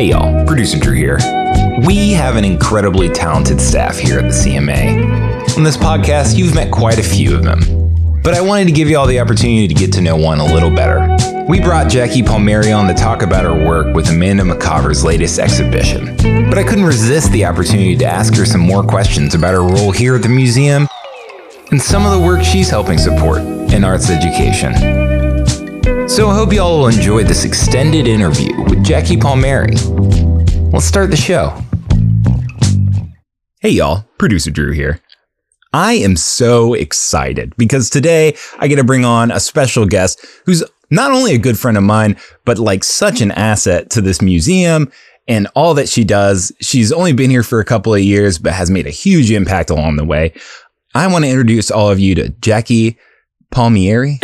Hey y'all, producer Drew here. We have an incredibly talented staff here at the CMA. On this podcast, you've met quite a few of them. But I wanted to give you all the opportunity to get to know one a little better. We brought Jackie Palmieri on to talk about her work with Amanda McCavour's latest exhibition. But I couldn't resist the opportunity to ask her some more questions about her role here at the museum and some of the work she's helping support in arts education. So I hope you all will enjoy this extended interview with Jackie Palmieri. Let's start the show. Hey y'all, producer Drew here. I am so excited because today I get to bring on a special guest who's not only a good friend of mine, but like such an asset to this museum and all that she does. She's only been here for a couple of years, but has made a huge impact along the way. I want to introduce all of you to Jackie Palmieri.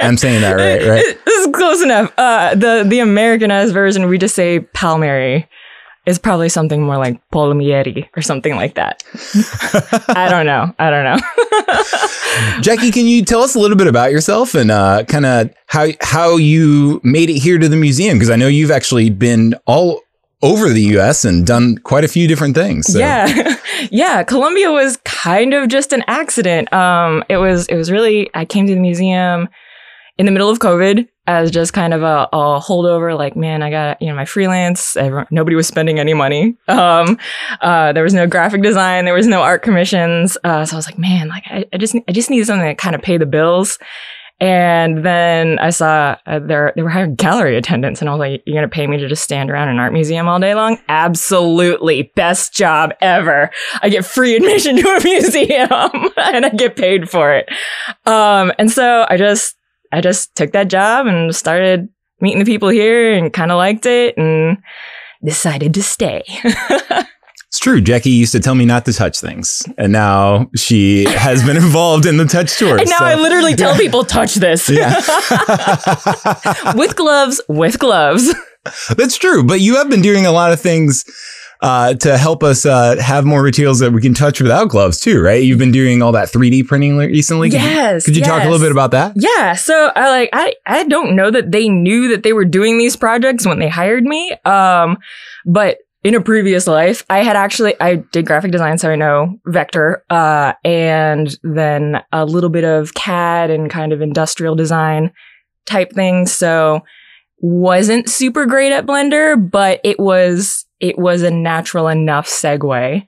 I'm saying that right, right? This is close enough. Uh, the the Americanized version, we just say Palmieri. Is probably something more like Palmieri or something like that. I don't know. I don't know. Jackie, can you tell us a little bit about yourself and uh, kind of how how you made it here to the museum? Because I know you've actually been all over the US and done quite a few different things. So. Yeah. yeah. Columbia was kind of just an accident. Um, it was, it was really, I came to the museum in the middle of COVID as just kind of a, a holdover. Like, man, I got, you know, my freelance, everyone, nobody was spending any money. Um, uh, there was no graphic design. There was no art commissions. Uh, so I was like, man, like, I, I just, I just need something to kind of pay the bills. And then I saw uh, there they were hiring gallery attendants, and I was like, "You're gonna pay me to just stand around an art museum all day long? Absolutely, best job ever! I get free admission to a museum, and I get paid for it." Um, and so I just I just took that job and started meeting the people here, and kind of liked it, and decided to stay. It's true. Jackie used to tell me not to touch things, and now she has been involved in the touch tours. And now so. I literally tell yeah. people touch this. Yeah. with gloves, with gloves. That's true. But you have been doing a lot of things uh, to help us uh, have more materials that we can touch without gloves too, right? You've been doing all that 3D printing recently. Could yes. You, could you yes. talk a little bit about that? Yeah. So I like I I don't know that they knew that they were doing these projects when they hired me. Um, but in a previous life, I had actually I did graphic design, so I know vector, uh, and then a little bit of CAD and kind of industrial design type things. So wasn't super great at Blender, but it was it was a natural enough segue.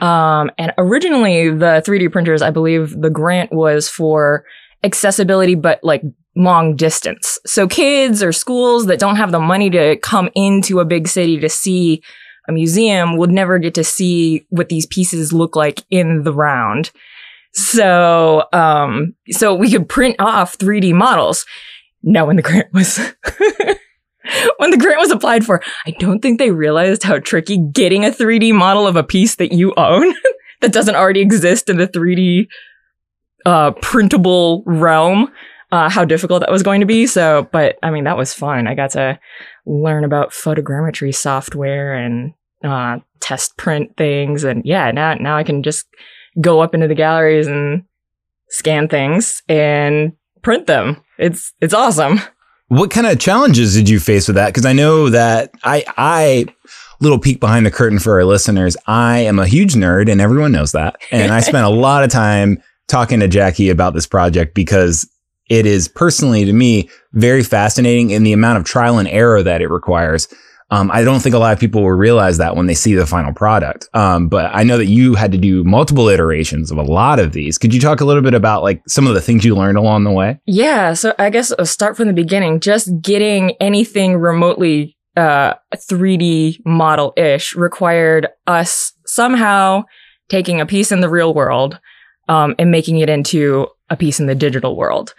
Um, and originally the 3D printers, I believe the grant was for accessibility, but like long distance. So kids or schools that don't have the money to come into a big city to see a museum would never get to see what these pieces look like in the round. So, um, so we could print off 3D models. Now, when the grant was, when the grant was applied for, I don't think they realized how tricky getting a 3D model of a piece that you own that doesn't already exist in the 3D, uh, printable realm uh, how difficult that was going to be. So, but I mean, that was fun. I got to learn about photogrammetry software and uh, test print things, and yeah, now now I can just go up into the galleries and scan things and print them. It's it's awesome. What kind of challenges did you face with that? Because I know that I I little peek behind the curtain for our listeners. I am a huge nerd, and everyone knows that. And I spent a lot of time talking to Jackie about this project because it is personally to me very fascinating in the amount of trial and error that it requires. Um, I don't think a lot of people will realize that when they see the final product. Um, but I know that you had to do multiple iterations of a lot of these. Could you talk a little bit about like some of the things you learned along the way? Yeah. So I guess I'll start from the beginning. Just getting anything remotely uh, 3D model ish required us somehow taking a piece in the real world um, and making it into a piece in the digital world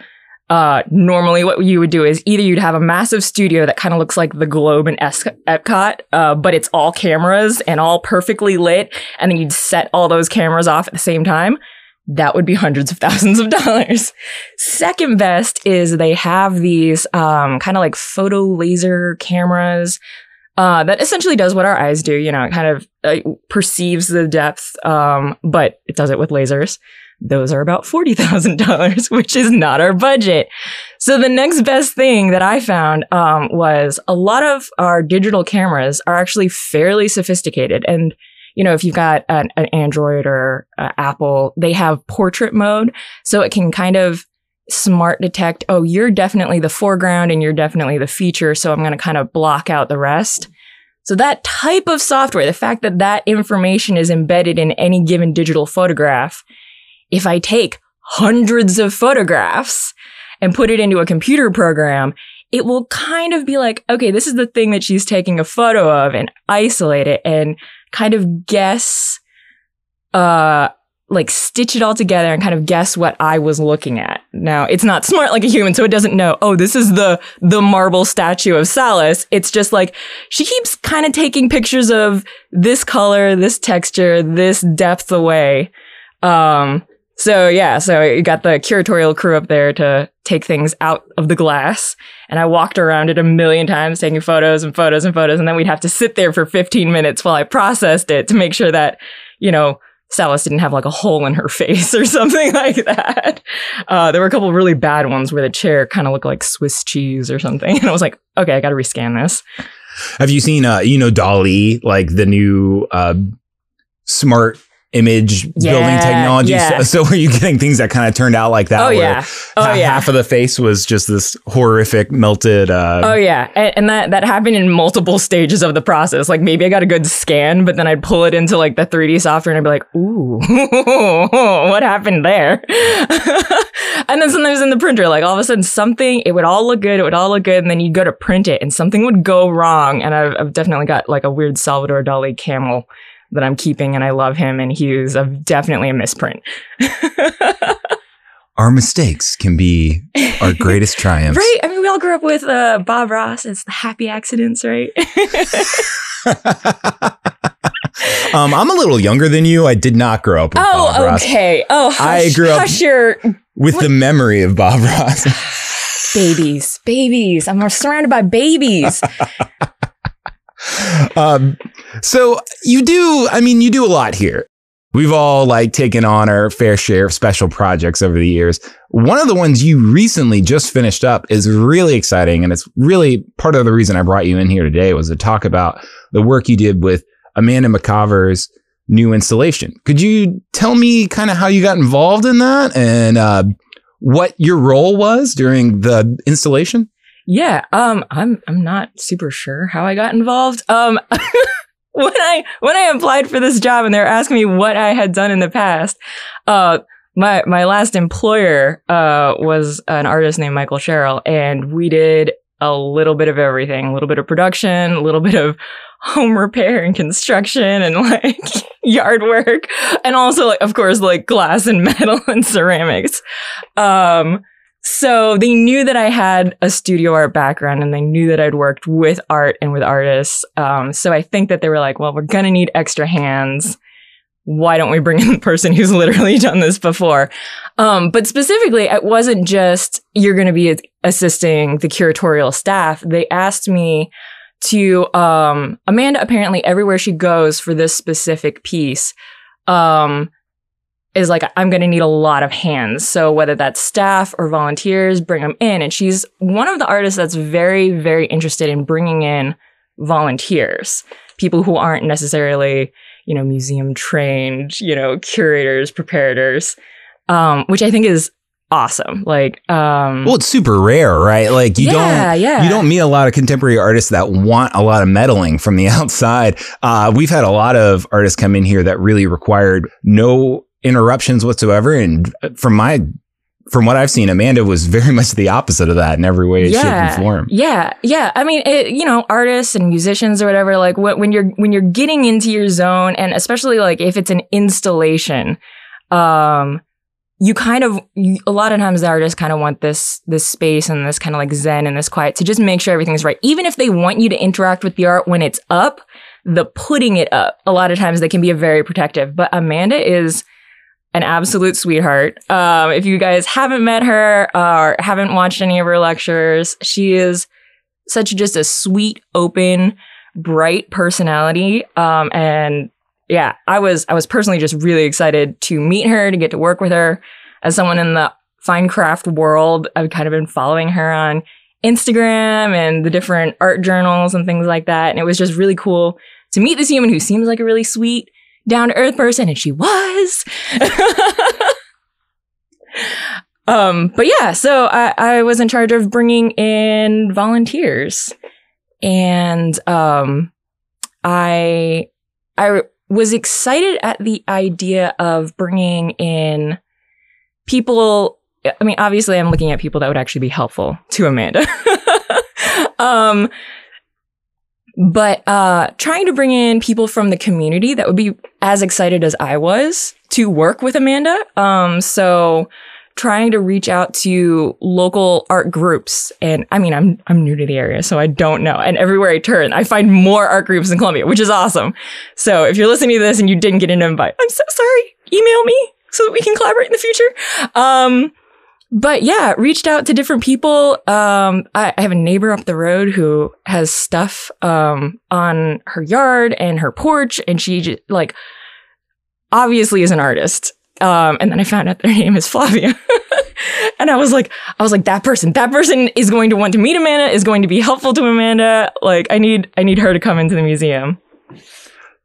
uh, normally what you would do is either you'd have a massive studio that kind of looks like the globe in es- Epcot, uh, but it's all cameras and all perfectly lit, and then you'd set all those cameras off at the same time. That would be hundreds of thousands of dollars. Second best is they have these um, kind of like photo laser cameras uh, that essentially does what our eyes do. You know, it kind of uh, perceives the depth, um, but it does it with lasers. Those are about $40,000, which is not our budget. So the next best thing that I found um, was a lot of our digital cameras are actually fairly sophisticated. And, you know, if you've got an, an Android or uh, Apple, they have portrait mode. So it can kind of smart detect, oh, you're definitely the foreground and you're definitely the feature. So I'm going to kind of block out the rest. So that type of software, the fact that that information is embedded in any given digital photograph, if I take hundreds of photographs and put it into a computer program, it will kind of be like, okay, this is the thing that she's taking a photo of and isolate it and kind of guess, uh, like stitch it all together and kind of guess what I was looking at. Now, it's not smart like a human, so it doesn't know, oh, this is the, the marble statue of Salas. It's just like, she keeps kind of taking pictures of this color, this texture, this depth away. Um, so yeah, so you got the curatorial crew up there to take things out of the glass. And I walked around it a million times taking photos and photos and photos. And then we'd have to sit there for 15 minutes while I processed it to make sure that, you know, Salas didn't have like a hole in her face or something like that. Uh, there were a couple really bad ones where the chair kind of looked like Swiss cheese or something. And I was like, okay, I got to rescan this. Have you seen, uh, you know, DALL-E, like the new uh, smart image Yeah, building technology? yeah. So, so were you getting things that kind of turned out like that? Oh, where yeah. Oh, ha- yeah. Half of the face was just this horrific melted. Uh, Oh yeah, and, and that that happened in multiple stages of the process. Like maybe I got a good scan, but then I'd pull it into like the 3D software and I'd be like, "Ooh, what happened there?" and then sometimes in the printer, like all of a sudden something, it would all look good, it would all look good, and then you'd go to print it and something would go wrong. And I've, I've definitely got like a weird Salvador Dali camel that I'm keeping, and I love him, and he was a, definitely a misprint. Our mistakes can be our greatest triumphs. Right? I mean, we all grew up with uh, Bob Ross. It's the happy accidents, right? um, I'm a little younger than you. I did not grow up with Bob Oh, Ross. okay. Oh, I grew up- Hush your With the memory of Bob Ross. babies, babies. I'm surrounded by babies. um, so you do, I mean, you do a lot here. We've all like taken on our fair share of special projects over the years. One of the ones you recently just finished up is really exciting. And it's really part of the reason I brought you in here today was to talk about the work you did with Amanda McCavour's new installation. Could you tell me kind of how you got involved in that and uh, what your role was during the installation? yeah. Um. I'm. I'm not super sure how I got involved. Um. when I when I applied for this job and they were asking me what I had done in the past, uh, my my last employer uh was an artist named Michael Sherrill, and we did a little bit of everything, a little bit of production, a little bit of home repair and construction and like yard work and also like of course like glass and metal and ceramics. Um so they knew that I had a studio art background and they knew that I'd worked with art and with artists. Um, so I think that they were like, well, we're going to need extra hands. Why don't we bring in the person who's literally done this before? Um, but specifically, it wasn't just you're going to be assisting the curatorial staff. They asked me to, um, Amanda apparently everywhere she goes for this specific piece, um, is like, I'm going to need a lot of hands. So whether that's staff or volunteers, bring them in. And she's one of the artists that's very, very interested in bringing in volunteers, people who aren't necessarily, you know, museum trained, you know, curators, preparators, um, which I think is awesome. Like, um, Well, it's super rare, right? Like you yeah, don't yeah. you don't meet a lot of contemporary artists that want a lot of meddling from the outside. Uh, we've had a lot of artists come in here that really required no interruptions whatsoever. And from my from what I've seen, Amanda was very much the opposite of that in every way, shape, and form. Yeah, yeah. I mean, it, you know, artists and musicians or whatever. Like when, when you're when you're getting into your zone, and especially like if it's an installation, um, you kind of you, a lot of times the artists kind of want this this space and this kind of like zen and this quiet to just make sure everything's right. Even if they want you to interact with the art when it's up, the putting it up a lot of times they can be a very protective. But Amanda is an absolute sweetheart. Um, if you guys haven't met her or haven't watched any of her lectures, she is such just a sweet, open, bright personality. Um, and yeah, I was I was personally just really excited to meet her, to get to work with her. As someone in the fine craft world, I've kind of been following her on Instagram and the different art journals and things like that. And it was just really cool to meet this human who seems like a really sweet, down to earth person, and she was. um, but yeah, so I, I was in charge of bringing in volunteers, and um, I I was excited at the idea of bringing in people. I mean, obviously, I'm looking at people that would actually be helpful to Amanda. um, but uh, trying to bring in people from the community that would be as excited as I was to work with Amanda. Um, so trying to reach out to local art groups and I mean I'm I'm new to the area so I don't know and everywhere I turn I find more art groups in Columbia which is awesome. So if you're listening to this and you didn't get an invite, I'm so sorry. Email me so that we can collaborate in the future. Um, but yeah, reached out to different people. Um, I, I, have a neighbor up the road who has stuff um, on her yard and her porch, and she just, like obviously is an artist. Um, and then I found out their name is Flavia. and I was like, I was like, that person, that person is going to want to meet Amanda, is going to be helpful to Amanda. Like, I need, I need her to come into the museum.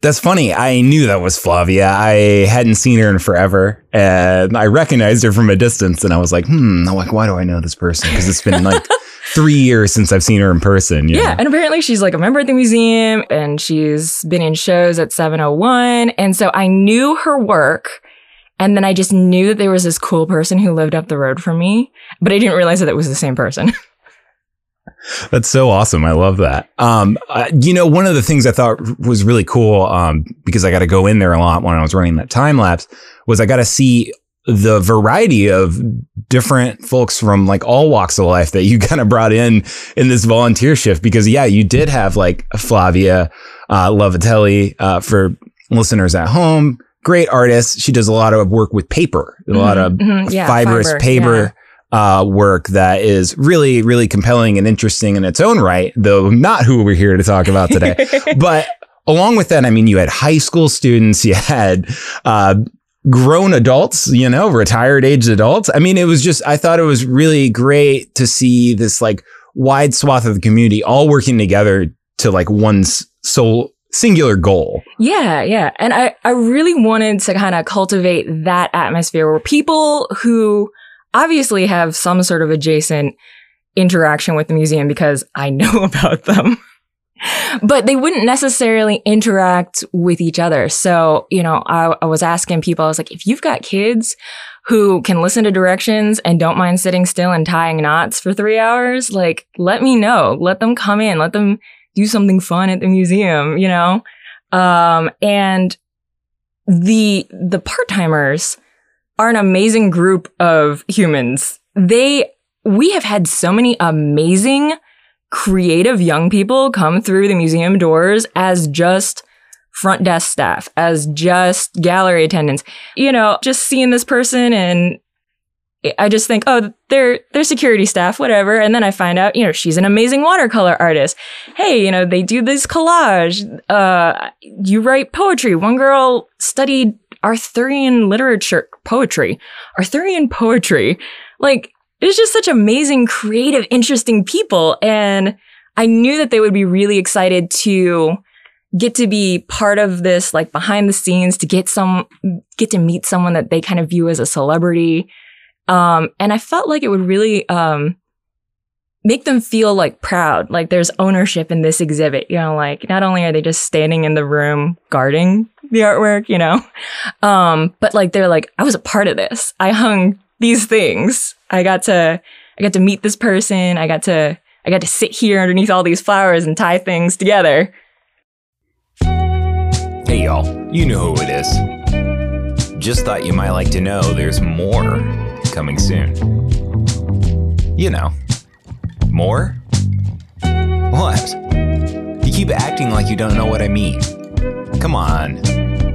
That's funny. I knew that was Flavia. I hadn't seen her in forever, and I recognized her from a distance. And I was like, "Hmm, I'm like, why do I know this person? Because it's been like three years since I've seen her in person." Yeah, know? and apparently she's like a member at the museum, and she's been in shows at 701, and so I knew her work. And then I just knew that there was this cool person who lived up the road from me, but I didn't realize that it was the same person. That's so awesome. I love that. Um, uh, you know, one of the things I thought was really cool, um, because I got to go in there a lot when I was running that time lapse was I got to see the variety of different folks from like all walks of life that you kind of brought in in this volunteer shift because yeah, you did have like Flavia, uh, Lovatelli, uh, for listeners at home. Great artist. She does a lot of work with paper, a mm-hmm, lot of mm-hmm, yeah, fibrous fiber, paper. Yeah uh, work that is really, really compelling and interesting in its own right, though not who we're here to talk about today. but along with that, I mean, you had high school students, you had uh, grown adults, you know, retired aged adults. I mean, it was just, I thought it was really great to see this like wide swath of the community all working together to like one sole singular goal. Yeah, yeah. And I, I really wanted to kind of cultivate that atmosphere where people who obviously have some sort of adjacent interaction with the museum because I know about them. but they wouldn't necessarily interact with each other. So, you know, I, I, was asking people, I was like, if you've got kids who can listen to directions and don't mind sitting still and tying knots for three hours, like, let me know. Let them come in. Let them do something fun at the museum, you know? Um, and the, the part-timers, are an amazing group of humans. They, we have had so many amazing, creative young people come through the museum doors as just front desk staff, as just gallery attendants. You know, just seeing this person and I just think, oh, they're they're security staff, whatever. And then I find out, you know, she's an amazing watercolor artist. Hey, you know, they do this collage. Uh, you write poetry. One girl studied Arthurian literature, poetry, Arthurian poetry. Like, it's just such amazing, creative, interesting people. And I knew that they would be really excited to get to be part of this, like behind the scenes, to get some, get to meet someone that they kind of view as a celebrity. Um, and I felt like it would really, um, make them feel like proud, like there's ownership in this exhibit. You know, like not only are they just standing in the room guarding the artwork, you know, um, but like they're like, I was a part of this. I hung these things. I got to, I got to meet this person. I got to, I got to sit here underneath all these flowers and tie things together. Hey y'all, you know who it is. Just thought you might like to know there's more coming soon. You know, more? What? You keep acting like you don't know what I mean. Come on.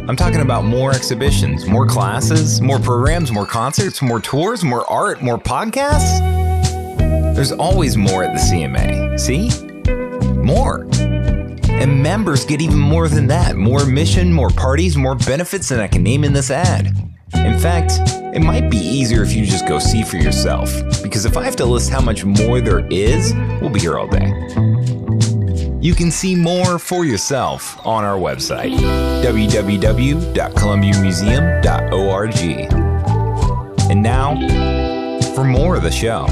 I'm talking about more exhibitions, more classes, more programs, more concerts, more tours, more art, more podcasts. There's always more at the CMA. See? More. And members get even more than that more mission, more parties, more benefits than I can name in this ad. In fact, it might be easier if you just go see for yourself, because if I have to list how much more there is, we'll be here all day. You can see more for yourself on our website, www.columbiamuseum.org. And now, for more of the show.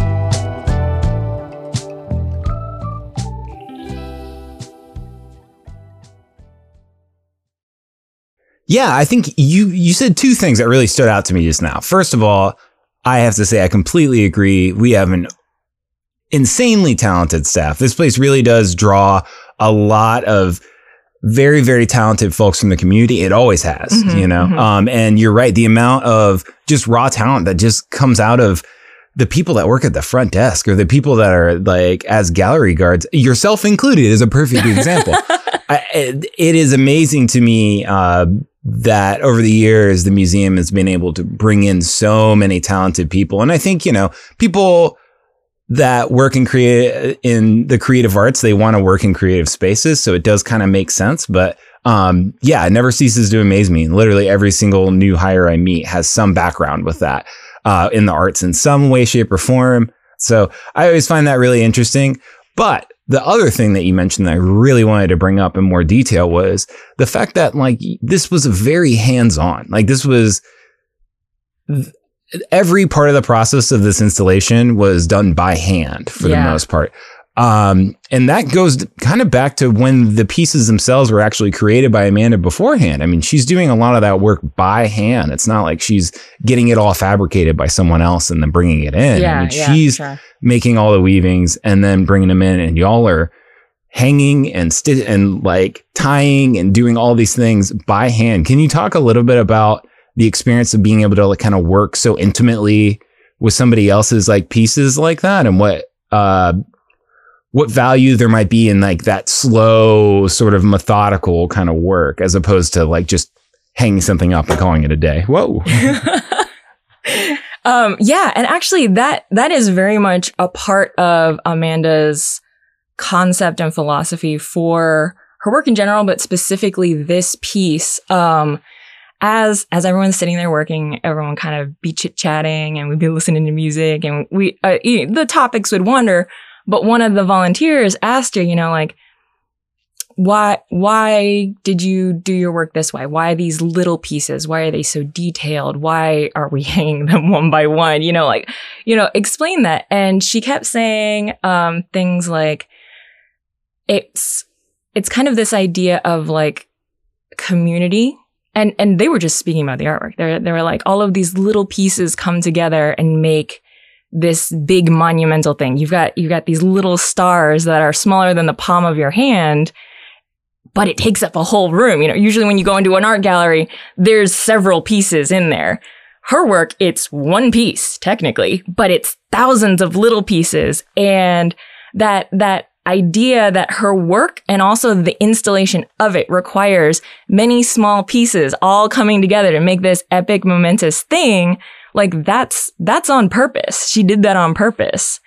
Yeah, I think you you said two things that really stood out to me just now. First of all, I have to say I completely agree. We have an insanely talented staff. This place really does draw a lot of very very talented folks from the community. It always has, Mhm, you know. mhm. Um, and you're right. The amount of just raw talent that just comes out of the people that work at the front desk or the people that are like as gallery guards, yourself included, is a perfect example. I, it it is amazing to me uh, that over the years the museum has been able to bring in so many talented people, and I think you know people that work in create in the creative arts they want to work in creative spaces, so it does kind of make sense. But um, yeah, it never ceases to amaze me. Literally every single new hire I meet has some background with that uh, in the arts in some way, shape, or form. So I always find that really interesting. But the other thing that you mentioned that I really wanted to bring up in more detail was the fact that like this was very hands-on. Like this was every part of the process of this installation was done by hand for Yeah. the most part. Um, and that goes kind of back to when the pieces themselves were actually created by Amanda beforehand. I mean, she's doing a lot of that work by hand. It's not like she's getting it all fabricated by someone else and then bringing it in. yeah, I mean, yeah, she's sure. making all the weavings and then bringing them in and y'all are hanging and sti- and like tying and doing all these things by hand. Can you talk a little bit about the experience of being able to like kind of work so intimately with somebody else's like pieces like that and what uh what value there might be in like that slow sort of methodical kind of work as opposed to like just hanging something up and calling it a day. Whoa. um, yeah, and actually, that that is very much a part of Amanda's concept and philosophy for her work in general, but specifically this piece. Um, as as everyone's sitting there working, everyone kind of be chit chatting, and we'd be listening to music, and we uh, the topics would wander. But one of the volunteers asked her, you know, like why why did you do your work this way? Why these little pieces? Why are they so detailed? Why are we hanging them one by one? You know like you know explain that. And she kept saying um things like it's it's kind of this idea of like community. And and they were just speaking about the artwork. They they were like all of these little pieces come together and make this big monumental thing you've got you've got these little stars that are smaller than the palm of your hand but it takes up a whole room. You know, usually when you go into an art gallery, there's several pieces in there. Her work, it's one piece technically, but it's thousands of little pieces. And that, that idea that her work and also the installation of it requires many small pieces all coming together to make this epic momentous thing. Like that's, that's on purpose. She did that on purpose.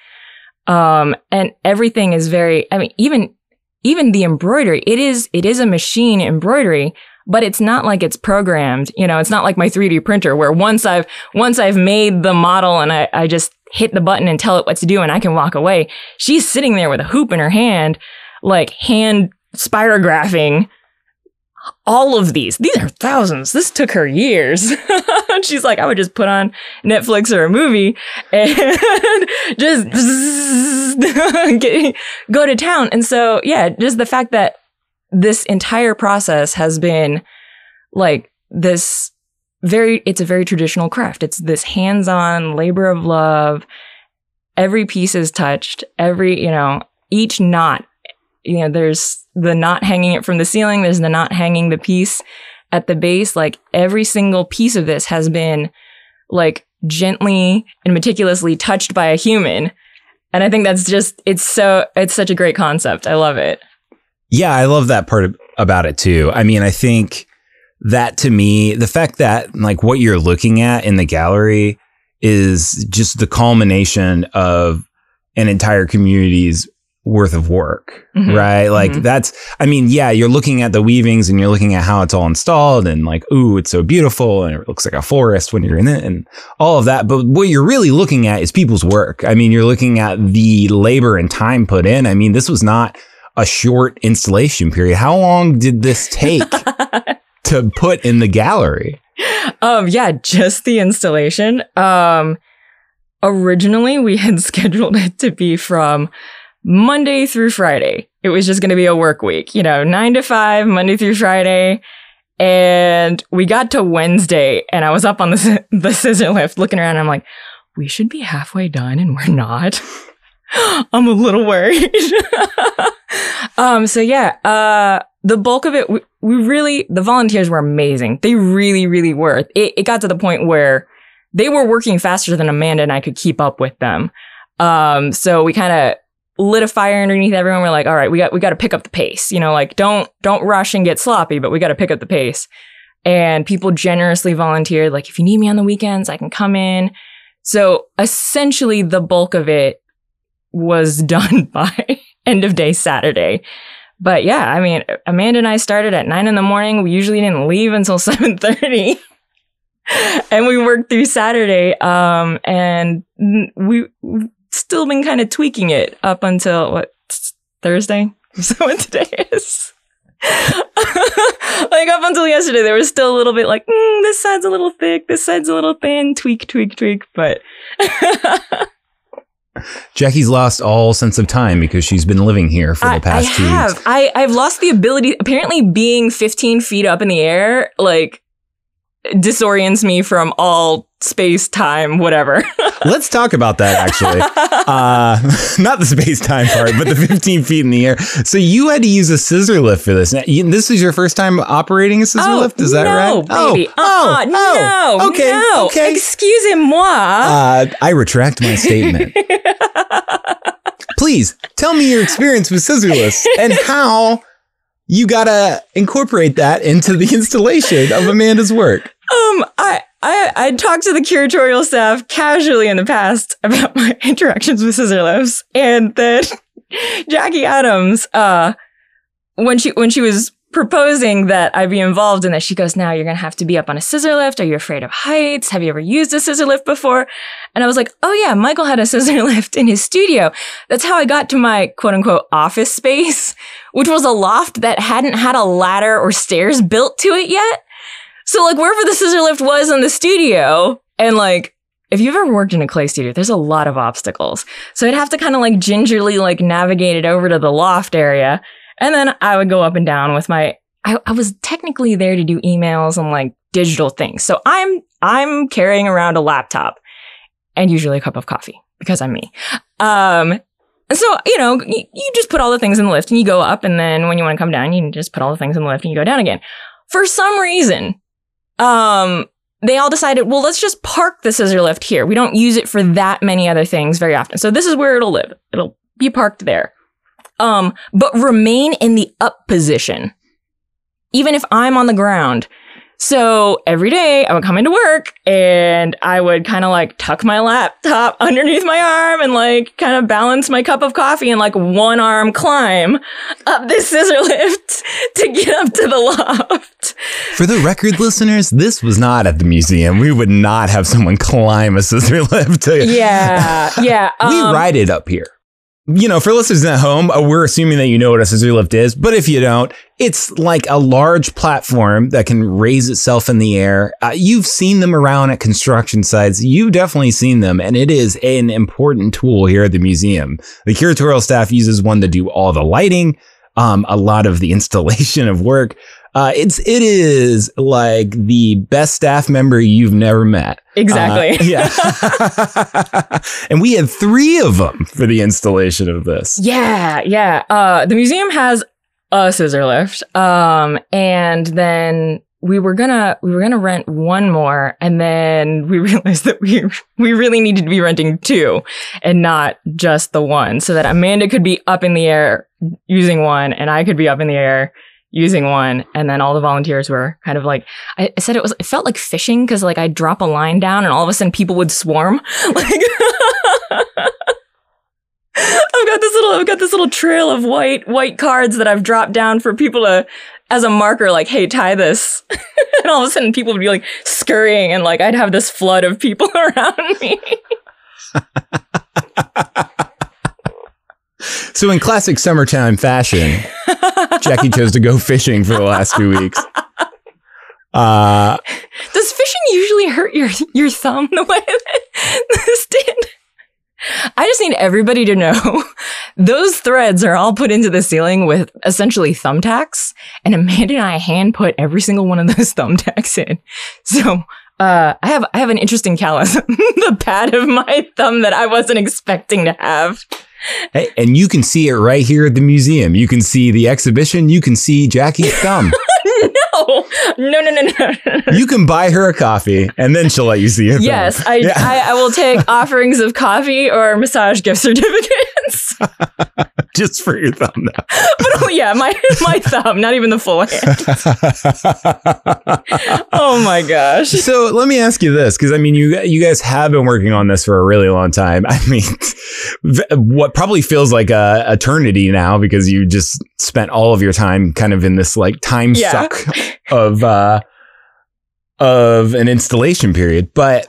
Um, and everything is very, I mean, even, even the embroidery, it is, it is a machine embroidery, but it's not like it's programmed. You know, it's not like my 3D printer where once I've, once I've made the model and I, I just hit the button and tell it what to do and I can walk away. She's sitting there with a hoop in her hand, like hand spirographing all of these. These are thousands. This took her years. She's like, I would just put on Netflix or a movie and just get, go to town. And so, yeah, just the fact that this entire process has been like this very, it's a very traditional craft. It's this hands on labor of love. Every piece is touched. Every, you know, each knot, you know, there's the knot hanging it from the ceiling. There's the knot hanging the piece at the base. Like every single piece of this has been like gently and meticulously touched by a human. And I think that's just, it's so, it's such a great concept. I love it. Yeah, I love that part about it too. I mean, I think that to me, the fact that like what you're looking at in the gallery is just the culmination of an entire community's worth of work, Mhm. right? Like Mhm. that's, I mean, yeah, you're looking at the weavings and you're looking at how it's all installed and like, ooh, it's so beautiful and it looks like a forest when you're in it and all of that. But what you're really looking at is people's work. I mean, you're looking at the labor and time put in. I mean, this was not a short installation period. How long did this take to put in the gallery? um yeah just the installation um originally we had scheduled it to be from monday through friday. It was just going to be a work week you know 9 to 5 monday through friday. And we got to wednesday and i was up on the, the scissor lift looking around i'm like we should be halfway done and we're not. I'm a little worried. Um so yeah uh the bulk of it we, we really the volunteers were amazing. They really really were. It, it got to the point where they were working faster than amanda and i could keep up with them. Um so we kind of lit a fire underneath everyone. We're like all right we got we got to pick up the pace. You know like don't don't rush and get sloppy but we got to pick up the pace. And people generously volunteered like if you need me on the weekends i can come in. So essentially the bulk of it was done by end of day saturday. But yeah, I mean, Amanda and I started at nine in the morning. We usually didn't leave until seven thirty, and we worked through Saturday. Um, and we still been kind of tweaking it up until what Thursday. So what today is. like up until yesterday, there was still a little bit like mm, this side's a little thick, this side's a little thin. Tweak, tweak, tweak. But Jackie's lost all sense of time because she's been living here for I, the past I two have. weeks. I, I've lost the ability. Apparently, being 15 feet up in the air, like, disorients me from all space, time, whatever. Let's talk about that actually. uh, not the space time part, but the 15 feet in the air. So you had to use a scissor lift for this. Now, you- This is your first time operating a scissor oh, lift, is that no, right? Baby. Oh, uh-uh, oh, no, okay, no. okay. Excusez-moi. Uh, I retract my statement. Please tell me your experience with scissor lifts and how you gotta incorporate that into the installation of Amanda's work. Um, I, I, I talked to the curatorial staff casually in the past about my interactions with scissor lifts, and then Jackie Adams, uh, when she when she was proposing that I be involved in that, she goes, "Now you're gonna have to be up on a scissor lift. Are you afraid of heights? Have you ever used a scissor lift before?" And I was like, "Oh yeah, Michael had a scissor lift in his studio. That's how I got to my quote unquote office space, which was a loft that hadn't had a ladder or stairs built to it yet." So like wherever the scissor lift was in the studio, and like if you've ever worked in a clay studio, there's a lot of obstacles. So I'd have to kind of like gingerly like navigate it over to the loft area. And then I would go up and down with my I, I was technically there to do emails and like digital things. So I'm I'm carrying around a laptop and usually a cup of coffee because I'm me. Um so, you know, you just put all the things in the lift and you go up and then when you want to come down, you just put all the things in the lift and you go down again. For some reason, um, they all decided, well, let's just park the scissor lift here. We don't use it for that many other things very often. So this is where it'll live. It'll be parked there. Um, but remain in the up position, even if I'm on the ground. So every day I would come into work and I would kind of like tuck my laptop underneath my arm and like kind of balance my cup of coffee and like one arm climb up this scissor lift to get up to the loft. For the record, listeners, this was not at the museum. We would not have someone climb a scissor lift. To, Yeah, yeah. we um, ride it up here. You know, for listeners at home, uh, we're assuming that you know what a scissor lift is, but if you don't, it's like a large platform that can raise itself in the air. Uh, you've seen them around at construction sites. You've definitely seen them, and it is an important tool here at the museum. The curatorial staff uses one to do all the lighting, um, a lot of the installation of work. Uh, it's it is like the best staff member you've never met. Exactly. Uh, yeah. and we had three of them for the installation of this. Yeah, yeah. Uh, the museum has a scissor lift. Um, and then we were gonna we were gonna rent one more, and then we realized that we we really needed to be renting two, and not just the one, so that Amanda could be up in the air using one, and I could be up in the air using one, and then all the volunteers were kind of like I, said it was it felt like fishing because like I'd drop a line down, and all of a sudden people would swarm like. I've got this little I've got this little trail of white white cards that I've dropped down for people to as a marker, like, hey, tie this. and all of a sudden people would be like scurrying and like I'd have this flood of people around me. So, in classic summertime fashion, Jackie chose to go fishing for the last two weeks. Uh, Does fishing usually hurt your your thumb the way that this did? I just need everybody to know those threads are all put into the ceiling with essentially thumbtacks, and Amanda and I hand put every single one of those thumbtacks in. So uh, I have I have an interesting callus the pad of my thumb that I wasn't expecting to have. Hey, and you can see it right here at the museum. You can see the exhibition. You can see Jackie's thumb. no, no, no, no, no. you can buy her a coffee, and then she'll let you see it. Yes, I, Yeah. I, I will take offerings of coffee or massage gift certificates. just for your thumb. now. but oh, yeah, my my thumb, not even the full hand. Oh my gosh. so let me ask you this, because I mean, you you guys have been working on this for a really long time. I mean, what probably feels like a eternity now, because you just spent all of your time kind of in this like time Yeah. suck of uh of an installation period. But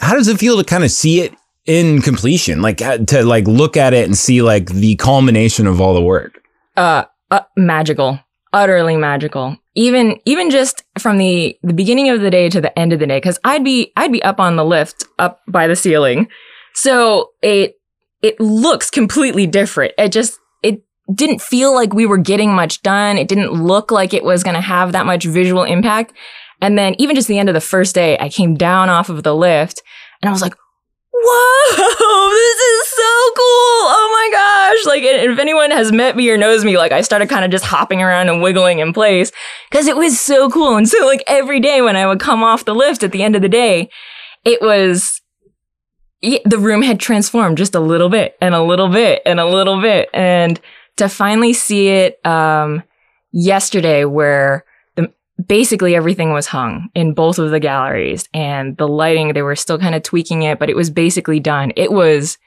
how does it feel to kind of see it in completion, like uh, to like look at it and see like the culmination of all the work? Uh, uh magical. Utterly magical. Even even just from the the beginning of the day to the end of the day cuz I'd be I'd be up on the lift up by the ceiling. So it it looks completely different. It just it didn't feel like we were getting much done. It didn't look like it was going to have that much visual impact. And then even just the end of the first day, I came down off of the lift and I was like, whoa, this is so cool. Oh my gosh. Like, if anyone has met me or knows me, like, I started kind of just hopping around and wiggling in place because it was so cool. And so, like, every day when I would come off the lift at the end of the day, it was, the room had transformed just a little bit and a little bit and a little bit. And to finally see it, um, yesterday where basically everything was hung in both of the galleries and the lighting, they were still kind of tweaking it, but it was basically done. It was,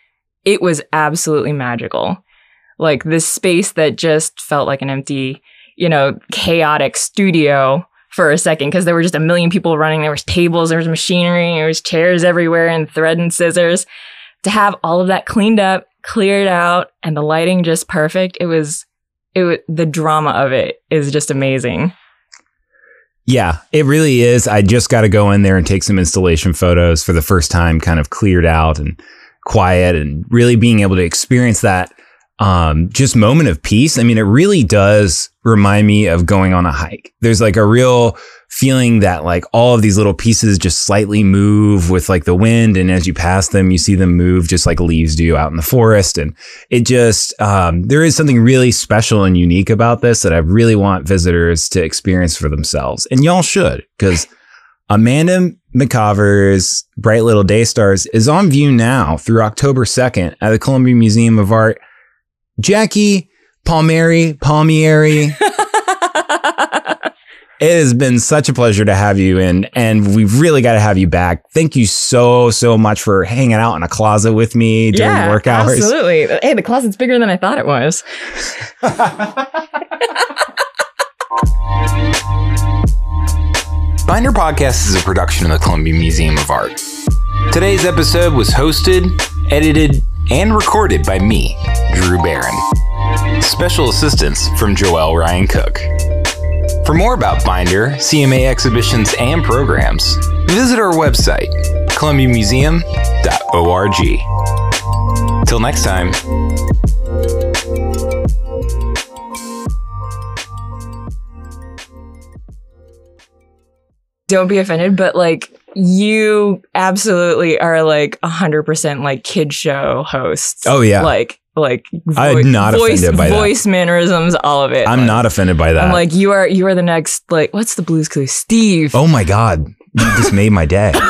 it was absolutely magical. Like this space that just felt like an empty, you know, chaotic studio for a second because there were just a million people running. There was tables, there was machinery, there was chairs everywhere and thread and scissors. To have all of that cleaned up, cleared out, and the lighting just perfect, it was it the drama of it is just amazing. Yeah, it really is. I just got to go in there and take some installation photos for the first time, kind of cleared out and quiet, and really being able to experience that um, just moment of peace. I mean, it really does remind me of going on a hike. There's like a real feeling that like all of these little pieces just slightly move with like the wind, and as you pass them, you see them move just like leaves do out in the forest, and it just um, there is something really special and unique about this that I really want visitors to experience for themselves, and y'all should because Amanda McCavour's Bright Little Day Stars is on view now through October 2nd at the Columbia Museum of Art. Jackie Palmieri, Palmieri, it has been such a pleasure to have you in, and we've really got to have you back. Thank you so, so much for hanging out in a closet with me during yeah, work hours. absolutely. Hey, the closet's bigger than I thought it was. Binder Podcast is a production of the Columbia Museum of Art. Today's episode was hosted, edited, and recorded by me, Drew Barron. Special assistance from Joelle Ryan Cook. For more about Binder, CMA exhibitions, and programs, visit our website, columbiamuseum.org. Till next time. Don't be offended, but like you absolutely are like a hundred percent like kid show hosts. Oh, yeah. like like I'm not voice, offended by that. voice mannerisms, all of it. I'm Like, not offended by that. I'm like you are. You are the next. Like what's the Blues Clues? Steve. oh my God, you just made my day.